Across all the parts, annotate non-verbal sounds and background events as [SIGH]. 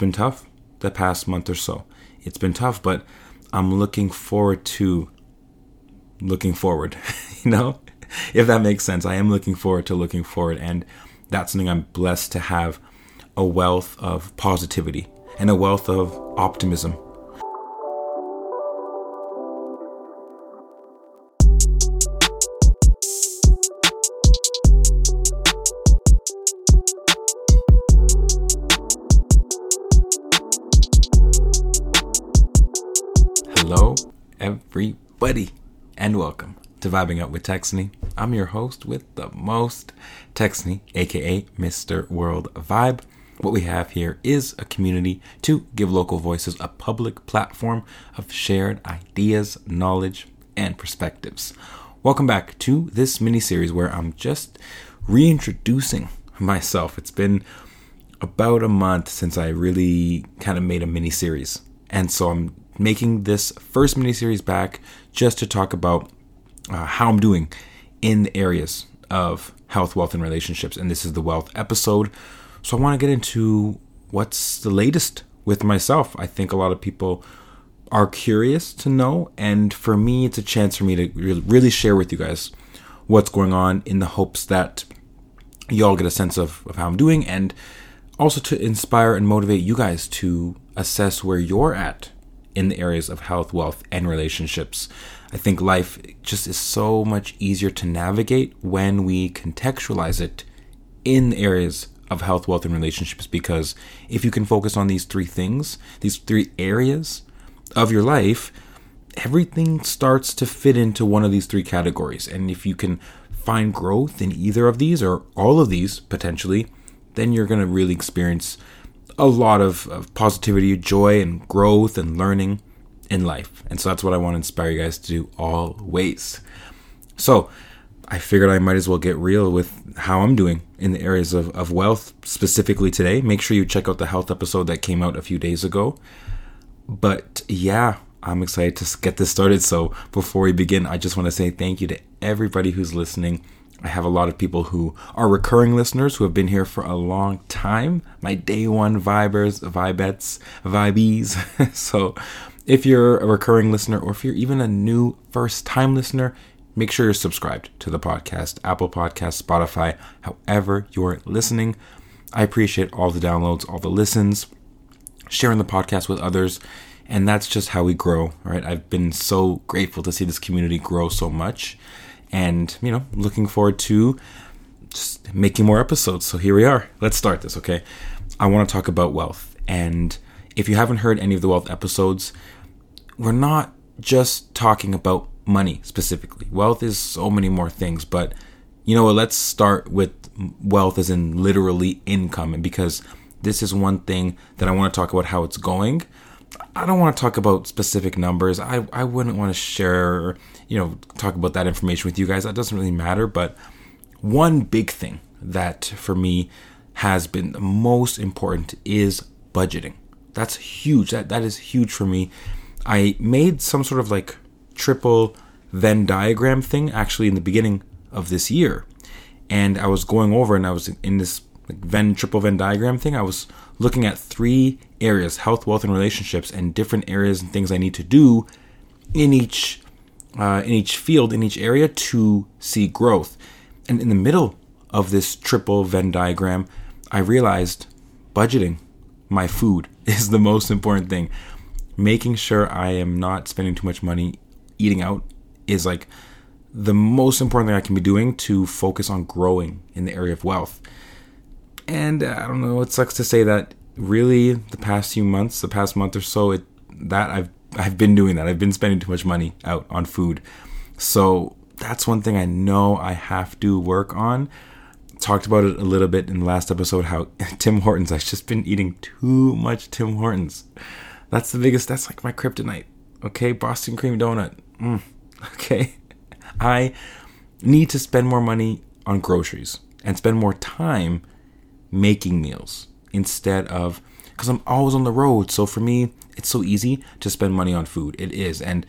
been tough the past month or so. It's been tough, but I'm looking forward to looking forward, [LAUGHS] you know? If that makes sense. I am looking forward to looking forward and that's something I'm blessed to have a wealth of positivity and a wealth of optimism Hello, everybody, and welcome to Vibing Out with Texony. I'm your host with the most, Texony, aka Mr. World Vibe. What we have here is a community to give local voices a public platform of shared ideas, knowledge, and perspectives. Welcome back to this mini series where I'm just reintroducing myself. It's been about a month since I really kind of made a mini series. And so I'm making this first mini series back just to talk about uh, how I'm doing in the areas of health, wealth, and relationships. And this is the wealth episode. So I want to get into what's the latest with myself. I think a lot of people are curious to know. And for me, it's a chance for me to really share with you guys what's going on in the hopes that y'all get a sense of, of how I'm doing and also to inspire and motivate you guys to assess where you're at in the areas of health, wealth, and relationships. I think life just is so much easier to navigate when we contextualize it in the areas of health, wealth, and relationships because if you can focus on these three things, these three areas of your life, everything starts to fit into one of these three categories. And if you can find growth in either of these or all of these potentially, then you're going to really experience a lot of, of positivity, joy, and growth and learning in life. And so that's what I want to inspire you guys to do always. So I figured I might as well get real with how I'm doing in the areas of, of wealth specifically today. Make sure you check out the health episode that came out a few days ago. But yeah, I'm excited to get this started. So before we begin, I just want to say thank you to everybody who's listening I have a lot of people who are recurring listeners who have been here for a long time. My day one vibers, vibettes, vibees. [LAUGHS] so if you're a recurring listener or if you're even a new first time listener, make sure you're subscribed to the podcast, Apple Podcast, Spotify, however you're listening. I appreciate all the downloads, all the listens, sharing the podcast with others. And that's just how we grow, right? I've been so grateful to see this community grow so much and you know looking forward to just making more episodes. So here we are. Let's start this okay? I want to talk about wealth. And if you haven't heard any of the wealth episodes we're not just talking about money specifically. Wealth is so many more things but you know what? Let's start with wealth as in literally income. And because this is one thing that i want to talk about how it's going I don't want to talk about specific numbers. I, I wouldn't want to share, you know, talk about that information with you guys. That doesn't really matter. But one big thing that for me has been the most important is budgeting. That's huge. That that is huge for me. I made some sort of like triple Venn diagram thing actually in the beginning of this year. And I was going over and I was in this Venn triple Venn diagram thing. I was looking at three areas health, wealth, and relationships, and different areas and things I need to do in each. Uh, in each field, in each area to see growth. And in the middle of this triple Venn diagram, I realized budgeting my food [LAUGHS] is the most important thing. Making sure I am not spending too much money eating out is like the most important thing I can be doing to focus on growing in the area of wealth. And uh, I don't know, it sucks to say that really the past few months, the past month or so, it that I've I've been doing that. I've been spending too much money out on food. So that's one thing I know I have to work on. Talked about it a little bit in the last episode how [LAUGHS] Tim Hortons, I've just been eating too much Tim Hortons. That's the biggest, that's like my kryptonite. Okay, Boston cream donut. Mm, [LAUGHS] okay. I need to spend more money on groceries and spend more time making meals instead of because I'm always on the road. So for me, it's so easy to spend money on food. It is. And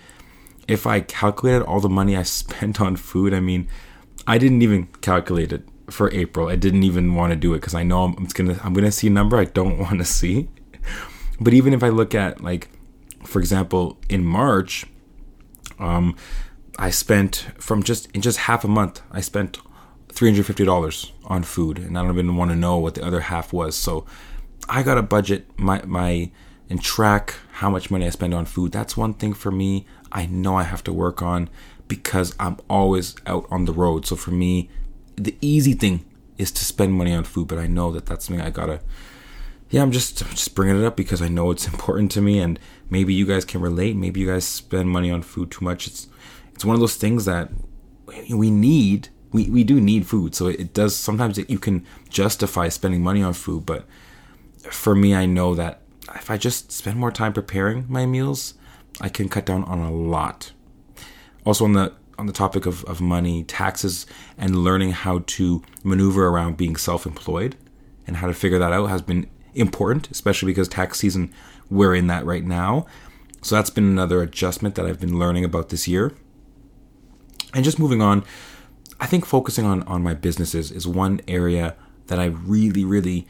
if I calculated all the money I [LAUGHS] spent on food, I mean, I didn't even calculate it for April. I didn't even want to do it because I know I'm, gonna I'm gonna see a number I don't [LAUGHS] want to see. But even if I look at like, for example, in March, um, I spent from just in just half a month, I spent three hundred fifty dollars on food, and I don't even want to know what the other half was. So I got to budget my my and track how much money I spend on food. That's one thing for me. I know I have to work on because I'm always out on the road. So for me, the easy thing is to spend money on food, but I know that that's something I gotta. Yeah, I'm just just bringing it up because I know it's [LAUGHS] important to me, and maybe you guys can relate. Maybe you guys spend money on food too much. It's it's one of those things that we need. We, we do need food, so it does. Sometimes it, you can justify spending money on food, but for me, I know that if I just spend more time preparing my meals, I can cut down on a lot. Also, on the on the topic of, of money, taxes, and learning how to maneuver around being self employed and how to figure that out has been important, especially because tax season, we're in that right now. So that's been another adjustment that I've been learning about this year. And just moving on, I think focusing on, on my businesses is one area that I really, really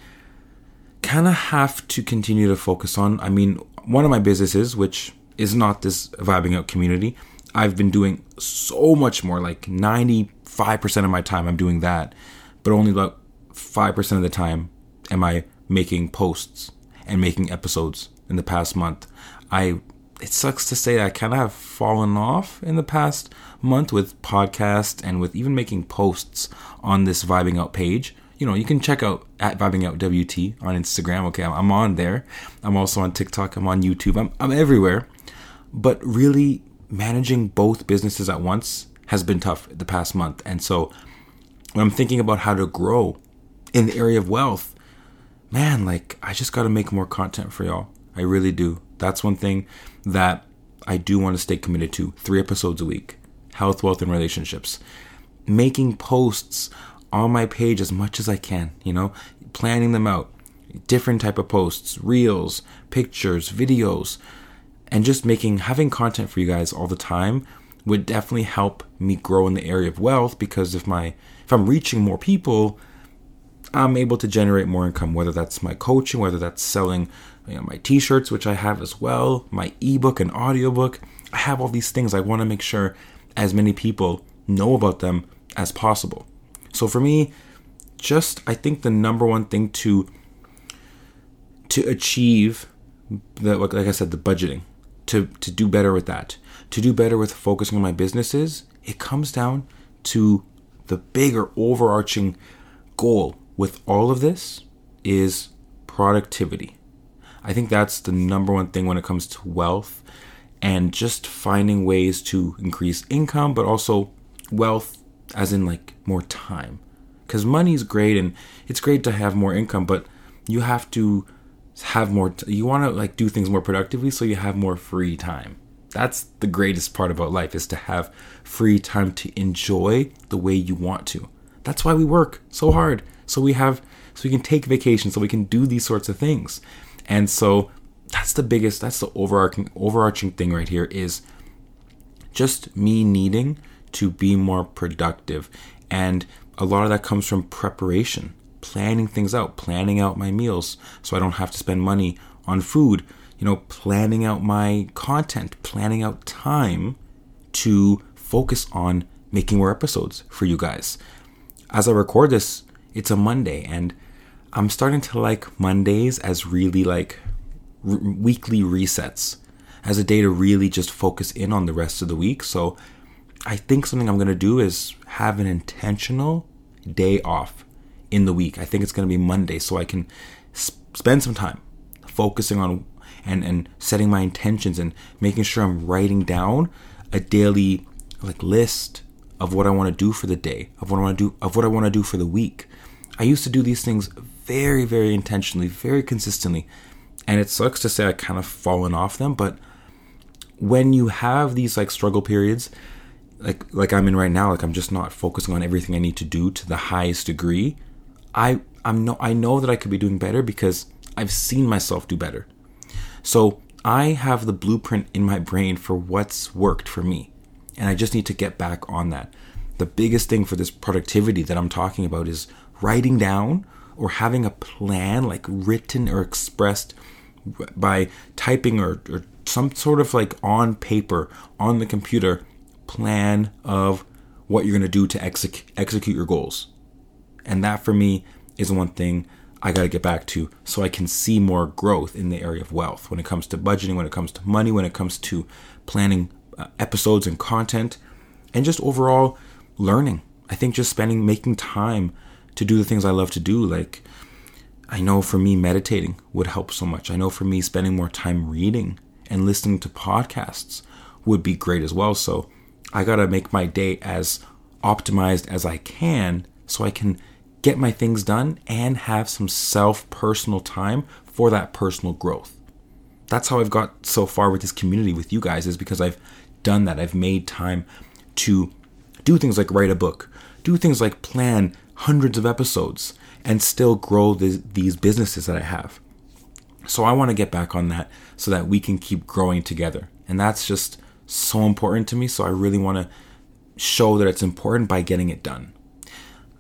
kind of have to continue to focus on. I mean, one of my businesses, which is not this vibing out community, I've been doing so much more, like 95% of my time I'm doing that, but only about 5% of the time am I making posts and making episodes in the past month. I it sucks to say I kind of have fallen off in the past month with podcast and with even making posts on this vibing out page. You know, you can check out at vibing out WT on Instagram. Okay, I'm on there. I'm also on TikTok. I'm on YouTube. I'm I'm everywhere. But really, managing both businesses at once has been tough the past month. And so when I'm thinking about how to grow in the area of wealth, man, like I just got to make more content for y'all. I really do. That's one thing that I do want to stay committed to. Three episodes a week health, wealth, and relationships. Making posts on my page as much as I can, you know, planning them out. Different type of posts, reels, pictures, videos, and just making having content for you guys all the time would definitely help me grow in the area of wealth because if my if I'm reaching more people, I'm able to generate more income whether that's my coaching, whether that's selling you know, my t-shirts which I have as well, my ebook and audiobook. I have all these things I want to make sure as many people know about them as possible. So for me, just I think the number one thing to to achieve the like I said the budgeting to to do better with that, to do better with focusing on my businesses, it comes down to the bigger overarching goal with all of this is productivity. I think that's the number one thing when it comes to wealth and just finding ways to increase income, but also wealth as in like more time. Because money is great and it's great to have more income, but you have to have more t- you want to like do things more productively so you have more free time that's the greatest part about life is to have free time to enjoy the way you want to that's why we work so hard so we have so we can take vacations so we can do these sorts of things and so that's the biggest that's the overarching overarching thing right here is just me needing to be more productive and a lot of that comes from preparation planning things out, planning out my meals so I don't have to spend money on food, you know, planning out my content, planning out time to focus on making more episodes for you guys. As I record this, it's a Monday and I'm starting to like Mondays as really like r- weekly resets, as a day to really just focus in on the rest of the week. So I think something I'm to do is have an intentional day off in the week. I think it's to be Monday, so I can sp- spend some time focusing on and and setting my intentions and making sure I'm writing down a daily like list of what I want to do for the day, of what I want to do, of what I want to do for the week. I used to do these things very, very intentionally, very consistently, and it sucks to say I kind of fallen off them. But when you have these like struggle periods, like like I'm in right now, like I'm just not focusing on everything I need to do to the highest degree. I I'm no I know that I could be doing better because I've seen myself do better. So I have the blueprint in my brain for what's worked for me. And I just need to get back on that. The biggest thing for this productivity that I'm talking about is writing down or having a plan like written or expressed by typing or, or some sort of like on paper, on the computer, plan of what you're going to do to exec- execute your goals. And that for me is one thing I got to get back to so I can see more growth in the area of wealth when it comes to budgeting, when it comes to money, when it comes to planning uh, episodes and content, and just overall learning. I think just spending, making time to do the things I love to do. Like, I know for me, meditating would help so much. I know for me, spending more time reading and listening to podcasts would be great as well. So, I got to make my day as optimized as I can so I can get my things done and have some self personal time for that personal growth. That's how I've got so far with this community with you guys, is because I've done that. I've made time to do things like write a book, do things like plan hundreds of episodes, and still grow these businesses that I have. So I want to get back on that so that we can keep growing together. And that's just so important to me. So I really want to show that it's important by getting it done.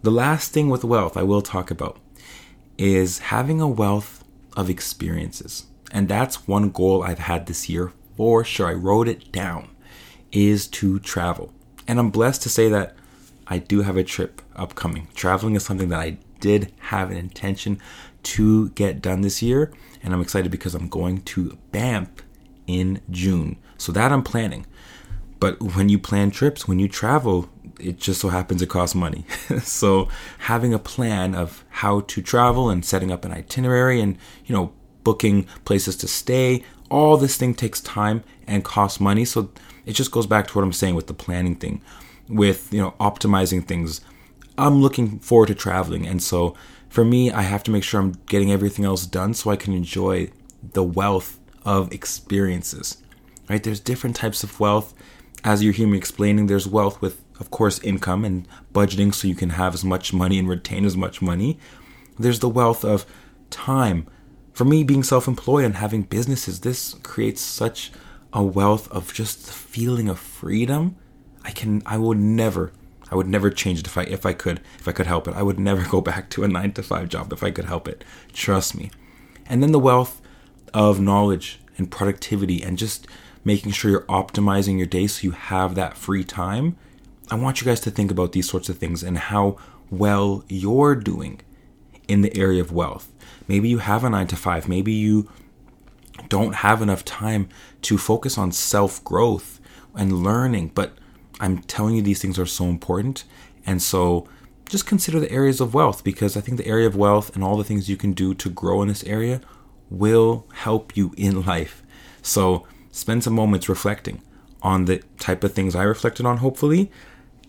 The last thing with wealth I will talk about is having a wealth of experiences. And that's one goal I've had this year for sure. I wrote it down is to travel. And I'm blessed to say that I do have a trip upcoming. Traveling is something that I did have an intention to get done this year. And I'm excited because I'm going to Banff in June. So that I'm planning. But when you plan trips, when you travel, it just so happens it costs money. [LAUGHS] so having a plan of how to travel and setting up an itinerary and, you know, booking places to stay, all this thing takes time and costs money. So it just goes back to what I'm saying with the planning thing, with, you know, optimizing things. I'm looking forward to traveling. And so for me, I have to make sure I'm getting everything else done so I can enjoy the wealth of experiences. Right? There's different types of wealth as you hear me explaining, there's wealth with, of course, income and budgeting so you can have as much money and retain as much money. There's the wealth of time. For me, being self employed and having businesses, this creates such a wealth of just the feeling of freedom. I can, I would never, I would never change it if I, if I could, if I could help it. I would never [LAUGHS] go back to a nine to five job if I could help it. Trust me. And then the wealth of knowledge and productivity and just making sure you're optimizing your day so you have that free time. I want you guys to think about these sorts of things and how well you're doing in the area of wealth. Maybe you have a nine to five, maybe you don't have enough time to focus on self growth and learning, but I'm telling you, these things are so important. And so just consider the areas of wealth because I think the area of wealth and all the things you can do to grow in this area will help you in [LAUGHS] life. So spend some moments reflecting on the type of things I reflected on, hopefully,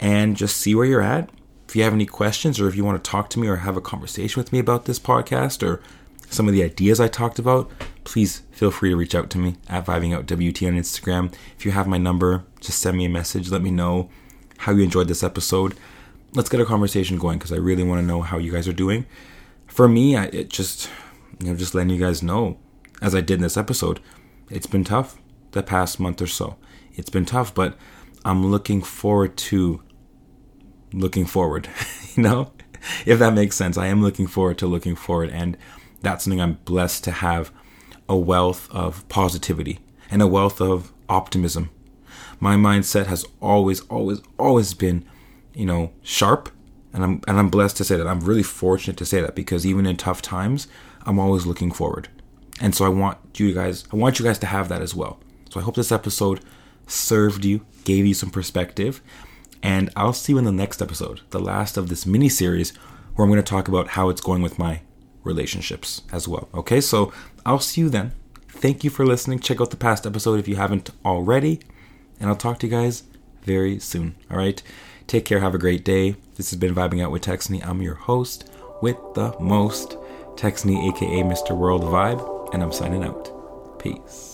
and just see where you're at. If you have any questions or if you want to talk to me or have a conversation with me about this podcast or some of the ideas I talked about, please feel free to reach out to me at VibingOutWT on Instagram. If you have my number, just send me a message. Let me know how you enjoyed this episode. Let's get a conversation going because I really want to know how you guys are doing. For me, I, it just, you know, just letting you guys know, as I did in this episode, it's been tough the past month or so. It's been tough, but I'm looking forward to looking forward, [LAUGHS] you know? If that makes sense. I am looking forward to looking forward and that's something I'm blessed to have a wealth of positivity and a wealth of optimism. My mindset has always always always been, you know, sharp and I'm and I'm blessed to say that. I'm really fortunate to say that because even in tough times, I'm always looking forward. And so I want you guys I want you guys to have that as well. So I hope this episode served you, gave you some perspective, and I'll see you in the next episode, the last of this mini series, where I'm going to talk about how it's going with my relationships as well. Okay, so I'll see you then. Thank you for listening. Check out the past episode if you haven't already, and I'll talk to you guys very soon. All right, take care. Have a great day. This has been Vibing Out with Texony. I'm your host with the most, Texony, aka Mr. World Vibe, and I'm signing out. Peace.